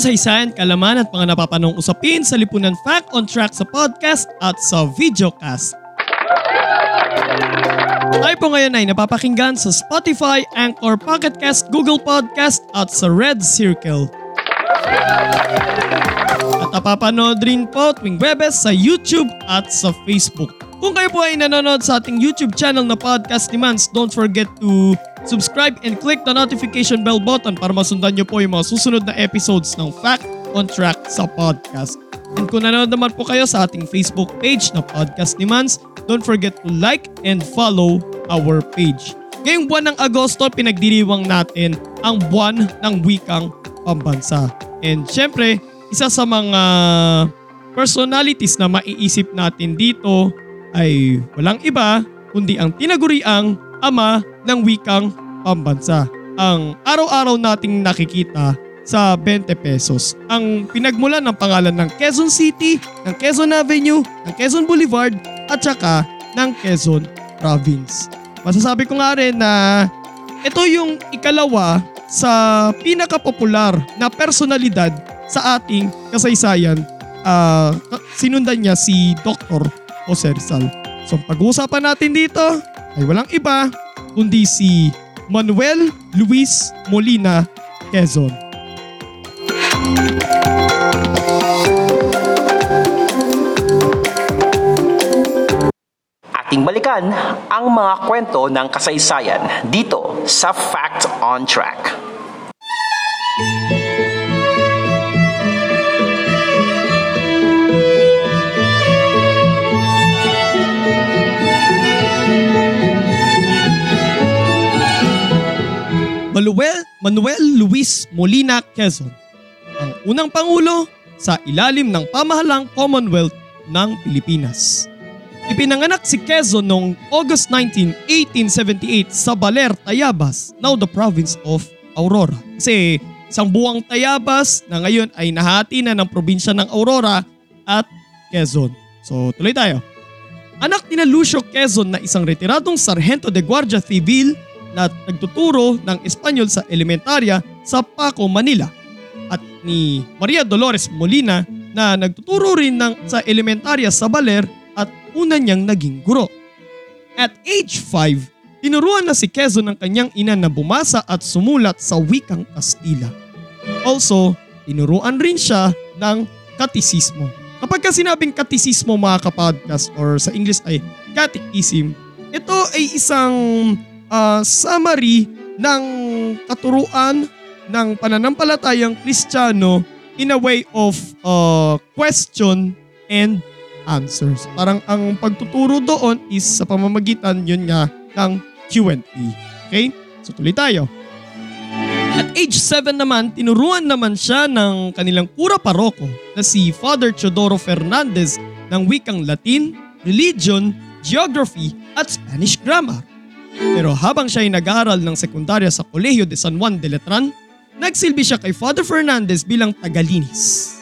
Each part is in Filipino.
Kasaysayan, kalaman at mga napapanong usapin sa Lipunan Fact on Track sa podcast at sa videocast. Tayo po ngayon ay napapakinggan sa Spotify, Anchor, Pocket Cast, Google Podcast at sa Red Circle. At napapanood rin po tuwing Webes sa YouTube at sa Facebook. Kung kayo po ay nanonood sa ating YouTube channel na Podcast ni Mans, don't forget to subscribe and click the notification bell button para masundan nyo po yung mga susunod na episodes ng Fact on Track sa podcast. And kung nanonood naman po kayo sa ating Facebook page na Podcast ni Mans, don't forget to like and follow our page. Ngayong buwan ng Agosto, pinagdiriwang natin ang buwan ng wikang pambansa. And syempre, isa sa mga personalities na maiisip natin dito ay walang iba kundi ang tinaguriang ama ng wikang pambansa. Ang araw-araw nating nakikita sa 20 pesos. Ang pinagmulan ng pangalan ng Quezon City, ng Quezon Avenue, ng Quezon Boulevard at saka ng Quezon Province. Masasabi ko nga rin na ito yung ikalawa sa pinakapopular na personalidad sa ating kasaysayan. Ah, sinundan niya si Dr. Jose Rizal. So pag-uusapan natin dito ay walang iba kundi si Manuel Luis Molina Quezon. Ating balikan ang mga kwento ng kasaysayan dito sa Fact on Track. Manuel, Manuel Luis Molina Quezon, ang unang pangulo sa ilalim ng pamahalang Commonwealth ng Pilipinas. Ipinanganak si Quezon noong August 19, 1878 sa Baler, Tayabas, now the province of Aurora. Kasi isang buwang Tayabas na ngayon ay nahati na ng probinsya ng Aurora at Quezon. So tuloy tayo. Anak ni na Lucio Quezon na isang retiradong sarhento de Guardia Civil na nagtuturo ng Espanyol sa elementarya sa Paco, Manila. At ni Maria Dolores Molina na nagtuturo rin ng, sa elementarya sa Baler at una niyang naging guro. At age 5, tinuruan na si Quezon ng kanyang ina na bumasa at sumulat sa wikang Kastila. Also, tinuruan rin siya ng katisismo. Kapag ka sinabing katisismo mga kapodcast or sa English ay catechism, ito ay isang uh, summary ng katuruan ng pananampalatayang Kristiyano in a way of uh, question and answers. Parang ang pagtuturo doon is sa pamamagitan yun nga ng Q&A. Okay? So tuloy tayo. At age 7 naman, tinuruan naman siya ng kanilang pura paroko na si Father Teodoro Fernandez ng wikang Latin, Religion, Geography at Spanish grammar. Pero habang siya ay nag-aaral ng sekundarya sa Colegio de San Juan de Letran, nagsilbi siya kay Father Fernandez bilang tagalinis.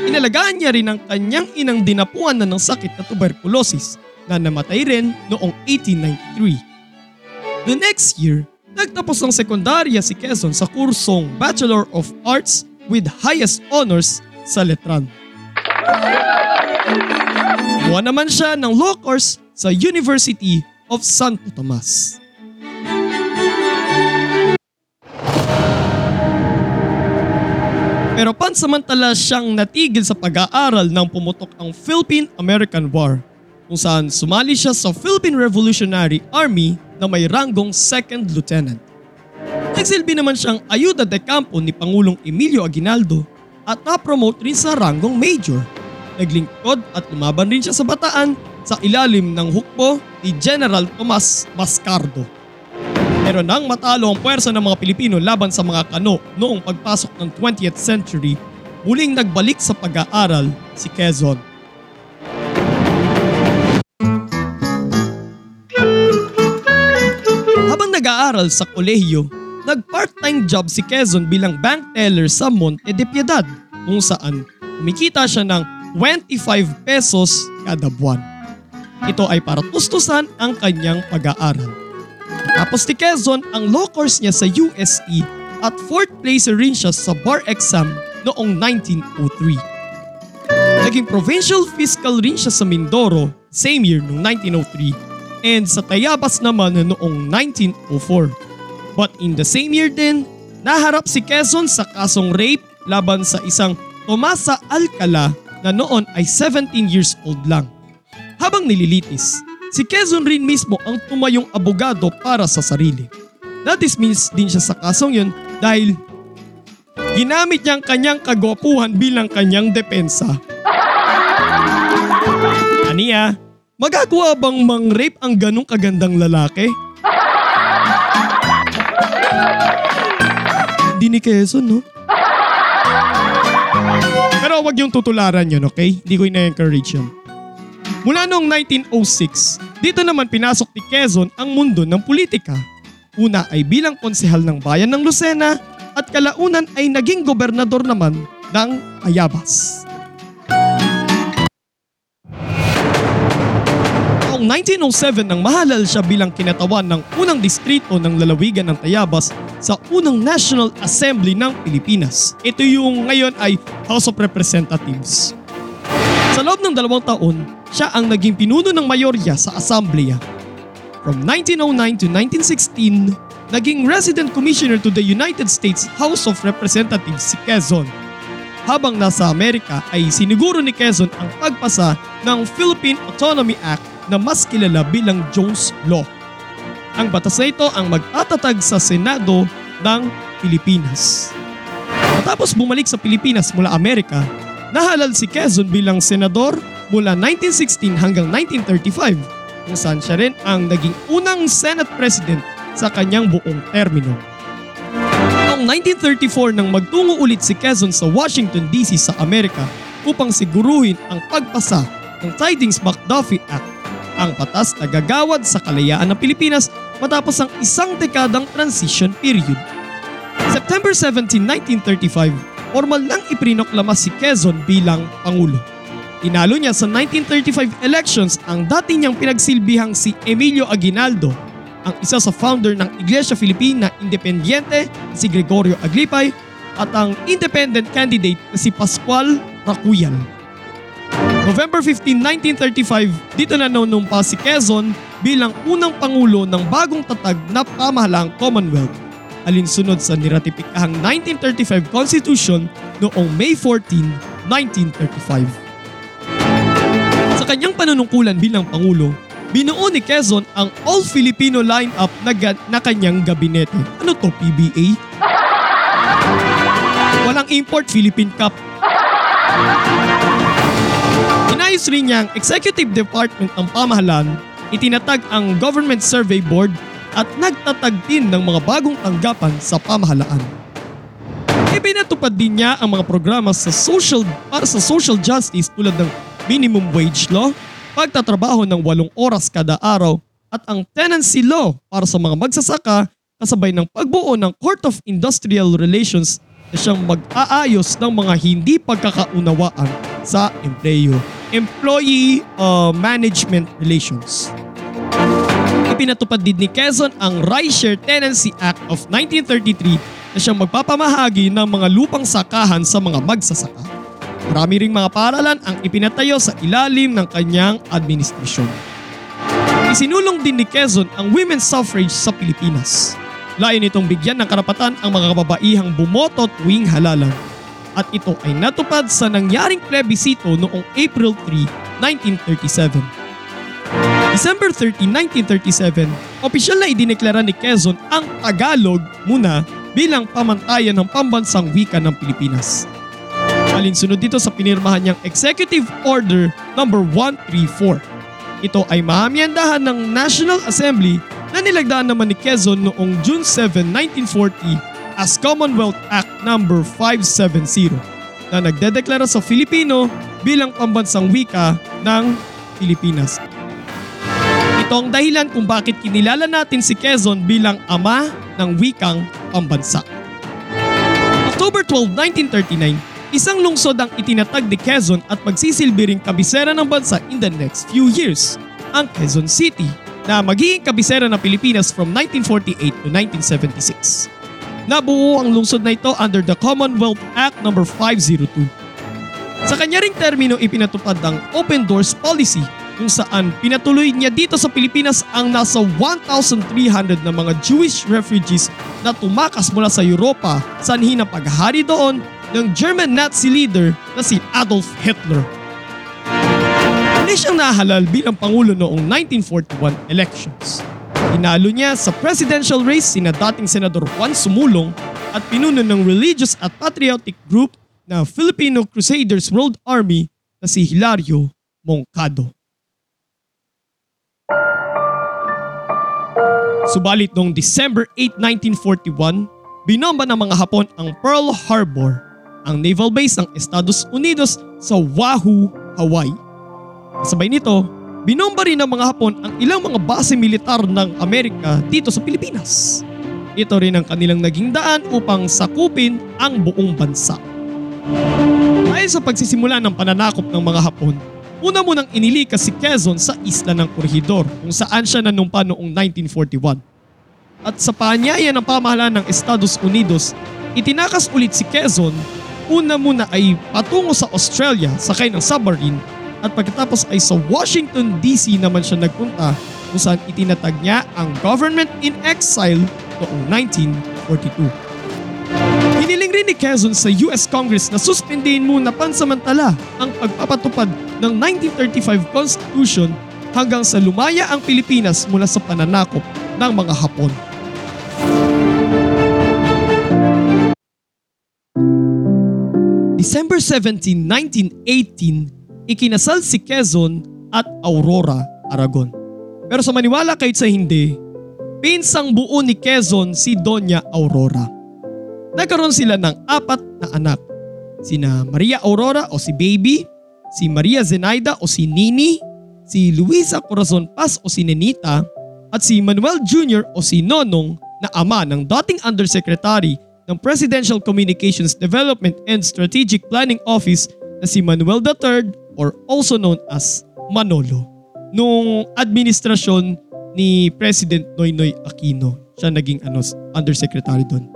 Inalagaan niya rin ang kanyang inang dinapuan na ng sakit na tuberculosis na namatay rin noong 1893. The next year, nagtapos ng sekundarya si Quezon sa kursong Bachelor of Arts with highest honors sa Letran. Buwan naman siya ng law course sa University of Santo Tomas. Pero pansamantala siyang natigil sa pag-aaral nang pumutok ang Philippine-American War kung saan sumali siya sa Philippine Revolutionary Army na may ranggong second lieutenant. Nagsilbi naman siyang ayuda de campo ni Pangulong Emilio Aguinaldo at na-promote rin sa ranggong major. Naglingkod at lumaban rin siya sa bataan sa ilalim ng hukbo ni General Tomas Mascardo. Pero nang matalo ang puwersa ng mga Pilipino laban sa mga kano noong pagpasok ng 20th century, muling nagbalik sa pag-aaral si Quezon. Habang nag-aaral sa kolehiyo, nag-part-time job si Quezon bilang bank teller sa Monte de Piedad kung saan kumikita siya ng 25 pesos kada buwan. Ito ay para tustusan ang kanyang pag-aaral. Tapos ni Quezon ang law course niya sa UST at fourth place rin siya sa bar exam noong 1903. Naging provincial fiscal rin siya sa Mindoro same year noong 1903 and sa Tayabas naman noong 1904. But in the same year din, naharap si Quezon sa kasong rape laban sa isang Tomasa Alcala na noon ay 17 years old lang. Habang nililitis, si Quezon rin mismo ang tumayong abogado para sa sarili. Na-dismiss din siya sa kasong yun dahil ginamit niya ang kanyang kagwapuhan bilang kanyang depensa. Aniya, magagawa bang mang-rape ang ganong kagandang lalaki? Hindi ni Quezon, no? Pero wag yung tutularan yun, okay? Hindi ko ina-encourage yun. Mula noong 1906, dito naman pinasok ni Quezon ang mundo ng politika. Una ay bilang konsehal ng bayan ng Lucena at kalaunan ay naging gobernador naman ng Ayabas. Noong 1907 nang mahalal siya bilang kinatawan ng unang distrito ng lalawigan ng Tayabas sa unang National Assembly ng Pilipinas. Ito yung ngayon ay House of Representatives. Sa loob ng dalawang taon, siya ang naging pinuno ng mayorya sa Asambleya. From 1909 to 1916, naging resident commissioner to the United States House of Representatives si Quezon. Habang nasa Amerika ay siniguro ni Quezon ang pagpasa ng Philippine Autonomy Act na mas kilala bilang Jones Law. Ang batas na ito ang magtatatag sa Senado ng Pilipinas. Matapos bumalik sa Pilipinas mula Amerika, nahalal si Quezon bilang senador mula 1916 hanggang 1935 kung saan siya rin ang naging unang Senate President sa kanyang buong termino. Noong 1934 nang magtungo ulit si Quezon sa Washington DC sa Amerika upang siguruhin ang pagpasa ng Tidings-McDuffie Act, ang patas na gagawad sa kalayaan ng Pilipinas matapos ang isang dekadang transition period. September 17, 1935, formal nang iprinoklama si Quezon bilang Pangulo. Tinalo niya sa 1935 elections ang dati niyang pinagsilbihang si Emilio Aguinaldo, ang isa sa founder ng Iglesia Filipina Independiente si Gregorio Aglipay at ang independent candidate na si Pascual Racuyal. November 15, 1935, dito na nanumpa si Quezon bilang unang pangulo ng bagong tatag na pamahalaang Commonwealth alinsunod sa niratipikahang 1935 Constitution noong May 14, 1935. Kanyang panunungkulan bilang Pangulo, binuo ni Quezon ang All-Filipino lineup na, ga- na kanyang gabinete. Ano to, PBA? Walang import Philippine Cup. Inayos rin niya Executive Department ng Pamahalaan, itinatag ang Government Survey Board at nagtatag din ng mga bagong tanggapan sa pamahalaan. Ipinatupad din niya ang mga programa sa social para sa social justice tulad ng minimum wage law, pagtatrabaho ng walong oras kada araw at ang tenancy law para sa mga magsasaka kasabay ng pagbuo ng Court of Industrial Relations na siyang mag-aayos ng mga hindi pagkakaunawaan sa empleyo. Employee uh, Management Relations. Ipinatupad din ni Quezon ang Rideshare Tenancy Act of 1933 na siyang magpapamahagi ng mga lupang sakahan sa mga magsasaka. Marami ring mga paralan ang ipinatayo sa ilalim ng kanyang administrasyon. Isinulong din ni Quezon ang women's suffrage sa Pilipinas. Layo nitong bigyan ng karapatan ang mga kababaihang bumoto tuwing halalan. At ito ay natupad sa nangyaring plebisito noong April 3, 1937. December 30, 1937, opisyal na idineklara ni Quezon ang Tagalog muna bilang pamantayan ng pambansang wika ng Pilipinas. Alinsunod dito sa pinirmahan niyang Executive Order No. 134. Ito ay mahamyandahan ng National Assembly na nilagdaan naman ni Quezon noong June 7, 1940 as Commonwealth Act No. 570. na nagdedeklara sa Filipino bilang pambansang wika ng Pilipinas. Ito ang dahilan kung bakit kinilala natin si Quezon bilang ama ng wikang pambansa. October 12, 1939, isang lungsod ang itinatag ni Quezon at magsisilbi ring kabisera ng bansa in the next few years, ang Quezon City, na magiging kabisera ng Pilipinas from 1948 to 1976. Nabuo ang lungsod na ito under the Commonwealth Act No. 502. Sa kanya ring termino ipinatupad ang Open Doors Policy kung saan pinatuloy niya dito sa Pilipinas ang nasa 1,300 na mga Jewish refugees na tumakas mula sa Europa sanhi ng paghahari doon ng German Nazi leader na si Adolf Hitler. Muli siyang nahalal bilang Pangulo noong 1941 elections. Inalo niya sa presidential race sina dating Senador Juan Sumulong at pinuno ng religious at patriotic group na Filipino Crusaders World Army na si Hilario Moncado. Subalit noong December 8, 1941, binomba ng mga Hapon ang Pearl Harbor, ang naval base ng Estados Unidos sa Oahu, Hawaii. Kasabay nito, binomba rin ng mga Hapon ang ilang mga base militar ng Amerika dito sa Pilipinas. Ito rin ang kanilang naging daan upang sakupin ang buong bansa. Dahil sa pagsisimula ng pananakop ng mga Hapon, una munang inilikas si Quezon sa isla ng Corregidor kung saan siya nanumpa noong 1941. At sa paanyaya ng pamahalaan ng Estados Unidos, itinakas ulit si Quezon, una muna ay patungo sa Australia sakay ng submarine at pagkatapos ay sa Washington DC naman siya nagpunta kung saan itinatag niya ang Government in Exile noong 1942. Hiniling rin ni Quezon sa US Congress na suspindihin muna pansamantala ang pagpapatupad ng 1935 Constitution hanggang sa lumaya ang Pilipinas mula sa pananakop ng mga Hapon. December 17, 1918, ikinasal si Quezon at Aurora, Aragon. Pero sa maniwala kahit sa hindi, pinsang buo ni Quezon si Doña Aurora. Nagkaroon sila ng apat na anak. Sina Maria Aurora o si Baby, si Maria Zenaida o si Nini, si Luisa Corazon Paz o si Nenita, at si Manuel Jr. o si Nonong na ama ng dating Undersecretary ng Presidential Communications Development and Strategic Planning Office na si Manuel III or also known as Manolo. Nung administrasyon ni President Noynoy Aquino, siya naging ano, undersecretary doon.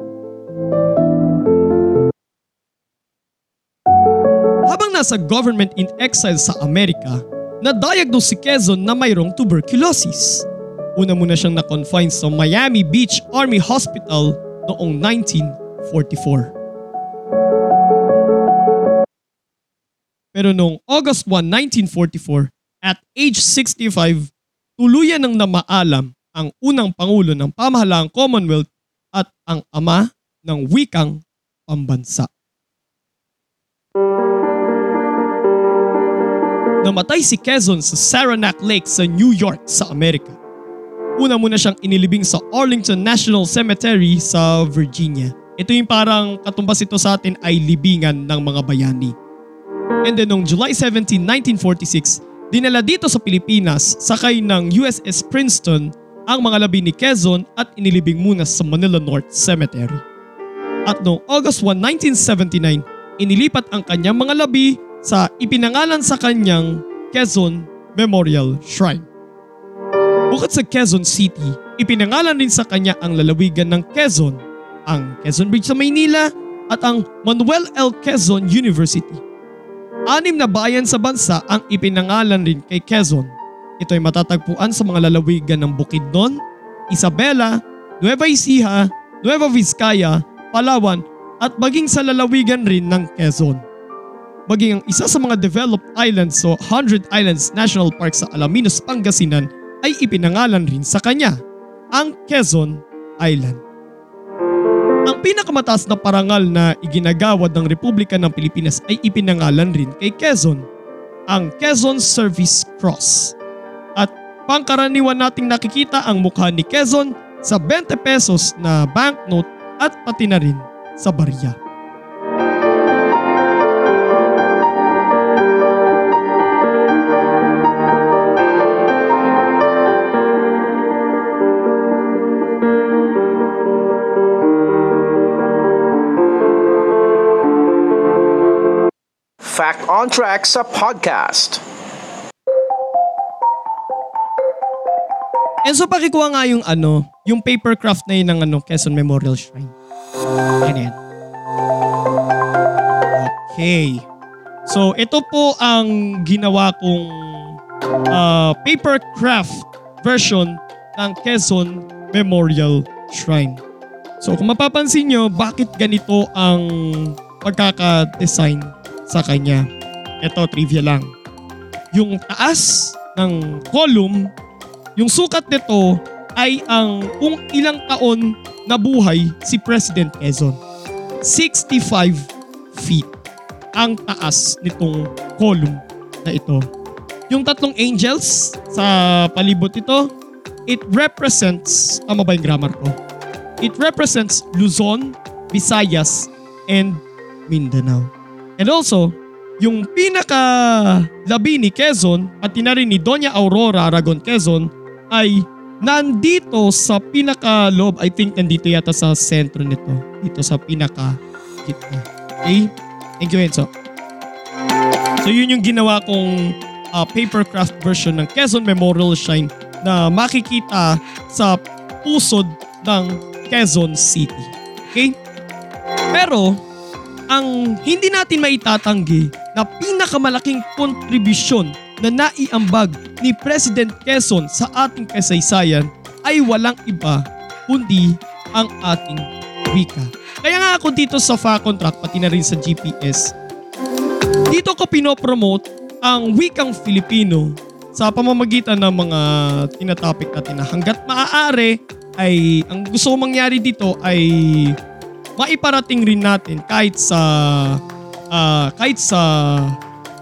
Habang nasa government in exile sa Amerika, na-diagnose si Quezon na mayroong tuberculosis. Una muna siyang na-confine sa Miami Beach Army Hospital noong 1944. Pero noong August 1, 1944, at age 65, tuluyan ng namaalam ang unang Pangulo ng Pamahalaang Commonwealth at ang ama ng wikang pambansa. Namatay si Quezon sa Saranac Lake sa New York sa Amerika. Una muna siyang inilibing sa Arlington National Cemetery sa Virginia. Ito yung parang katumbas ito sa atin ay libingan ng mga bayani. And then noong July 17, 1946, dinala dito sa Pilipinas sakay ng USS Princeton ang mga labi ni Quezon at inilibing muna sa Manila North Cemetery. At noong August 1, 1979, inilipat ang kanyang mga labi sa ipinangalan sa kanyang Quezon Memorial Shrine. Bukod sa Quezon City, ipinangalan rin sa kanya ang lalawigan ng Quezon, ang Quezon Bridge sa Maynila at ang Manuel L. Quezon University. Anim na bayan sa bansa ang ipinangalan rin kay Quezon. Ito ay matatagpuan sa mga lalawigan ng Bukidnon, Isabela, Nueva Ecija, Nueva Vizcaya, Palawan at maging sa lalawigan rin ng Quezon. Maging ang isa sa mga developed islands o 100 Islands National Park sa Alaminos, Pangasinan ay ipinangalan rin sa kanya, ang Quezon Island. Ang pinakamataas na parangal na iginagawad ng Republika ng Pilipinas ay ipinangalan rin kay Quezon, ang Quezon Service Cross. At pangkaraniwan nating nakikita ang mukha ni Quezon sa 20 pesos na banknote at pati na rin sa barya. Fact on Track sa podcast. Enzo, pakikuha nga yung ano, yung papercraft na yun ng ano, Quezon Memorial Shrine. Yan. Okay. So, ito po ang ginawa kong uh, papercraft version ng Quezon Memorial Shrine. So, kung mapapansin nyo, bakit ganito ang pagkaka-design sa kanya? Ito, trivia lang. Yung taas ng column yung sukat nito ay ang kung ilang taon nabuhay si President Quezon. 65 feet ang taas nitong column na ito. Yung tatlong angels sa palibot ito, it represents, tama ba yung grammar ko? It represents Luzon, Visayas, and Mindanao. And also, yung pinaka labi ni Quezon at na rin ni Doña Aurora Aragon Quezon ay nandito sa pinaka loob. I think nandito yata sa sentro nito. Dito sa pinaka gitna. Okay? Thank you Enzo. So yun yung ginawa kong uh, papercraft version ng Quezon Memorial Shrine na makikita sa pusod ng Quezon City. Okay? Pero ang hindi natin maitatanggi na pinakamalaking kontribusyon na naiambag ni President Quezon sa ating kasaysayan ay walang iba kundi ang ating wika. Kaya nga ako dito sa FA contract pati na rin sa GPS, dito ko pinopromote ang wikang Filipino sa pamamagitan ng mga tinatopic natin na hanggat maaari ay ang gusto kong mangyari dito ay maiparating rin natin kahit sa uh, kahit sa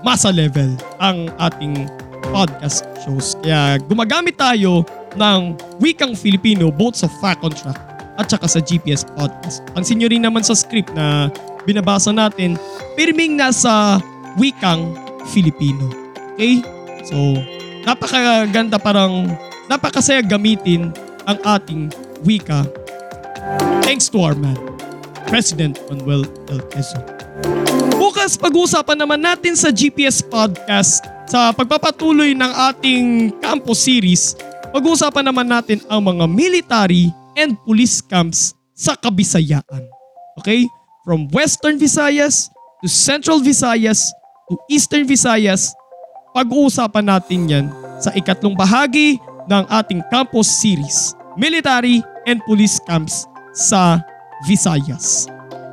masa level ang ating podcast shows. Kaya gumagamit tayo ng wikang Filipino both sa Fact on Track at saka sa GPS podcast. Pansin nyo rin naman sa script na binabasa natin, pirming nasa wikang Filipino. Okay? So, napakaganda parang napakasaya gamitin ang ating wika thanks to our man, President Manuel L. Quezon. Bukas pag-uusapan naman natin sa GPS Podcast sa pagpapatuloy ng ating campus series. Pag-uusapan naman natin ang mga military and police camps sa Kabisayaan. Okay? From Western Visayas to Central Visayas to Eastern Visayas, pag-uusapan natin yan sa ikatlong bahagi ng ating campus series, Military and Police Camps sa Visayas.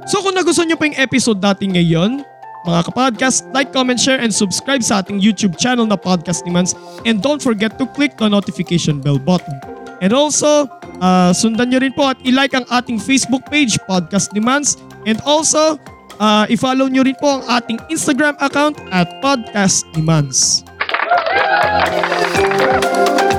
So kung nagustuhan nyo pa yung episode natin ngayon, mga kapodcast, like, comment, share, and subscribe sa ating YouTube channel na Podcast ni Mans. And don't forget to click the notification bell button. And also, uh, sundan nyo rin po at ilike ang ating Facebook page, Podcast ni Mans. And also, uh, i-follow nyo rin po ang ating Instagram account at Podcast ni Mans.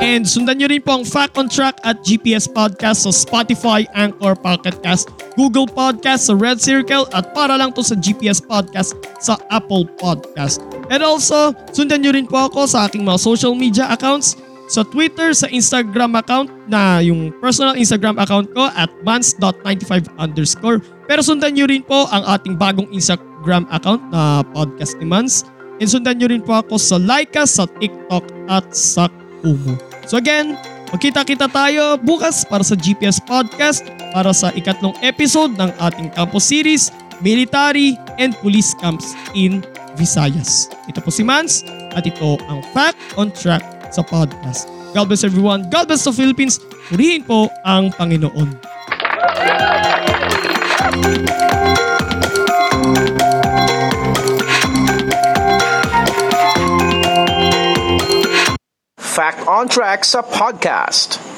And sundan nyo rin po ang Fact on Track at GPS Podcast sa Spotify, Anchor, Pocket Cast, Google Podcast, sa Red Circle at para lang to sa GPS Podcast sa Apple Podcast. And also, sundan nyo rin po ako sa aking mga social media accounts sa Twitter, sa Instagram account na yung personal Instagram account ko at mans.95 underscore. Pero sundan nyo rin po ang ating bagong Instagram account na podcast ni Mans. And sundan nyo rin po ako sa Laika, sa TikTok at sa Kumu. So again, magkita-kita tayo bukas para sa GPS Podcast para sa ikatlong episode ng ating campus series, Military and Police Camps in Visayas. Ito po si Mans at ito ang Fact on Track sa podcast. God bless everyone. God bless the Philippines. Purihin po ang Panginoon. Fact on Track sa podcast.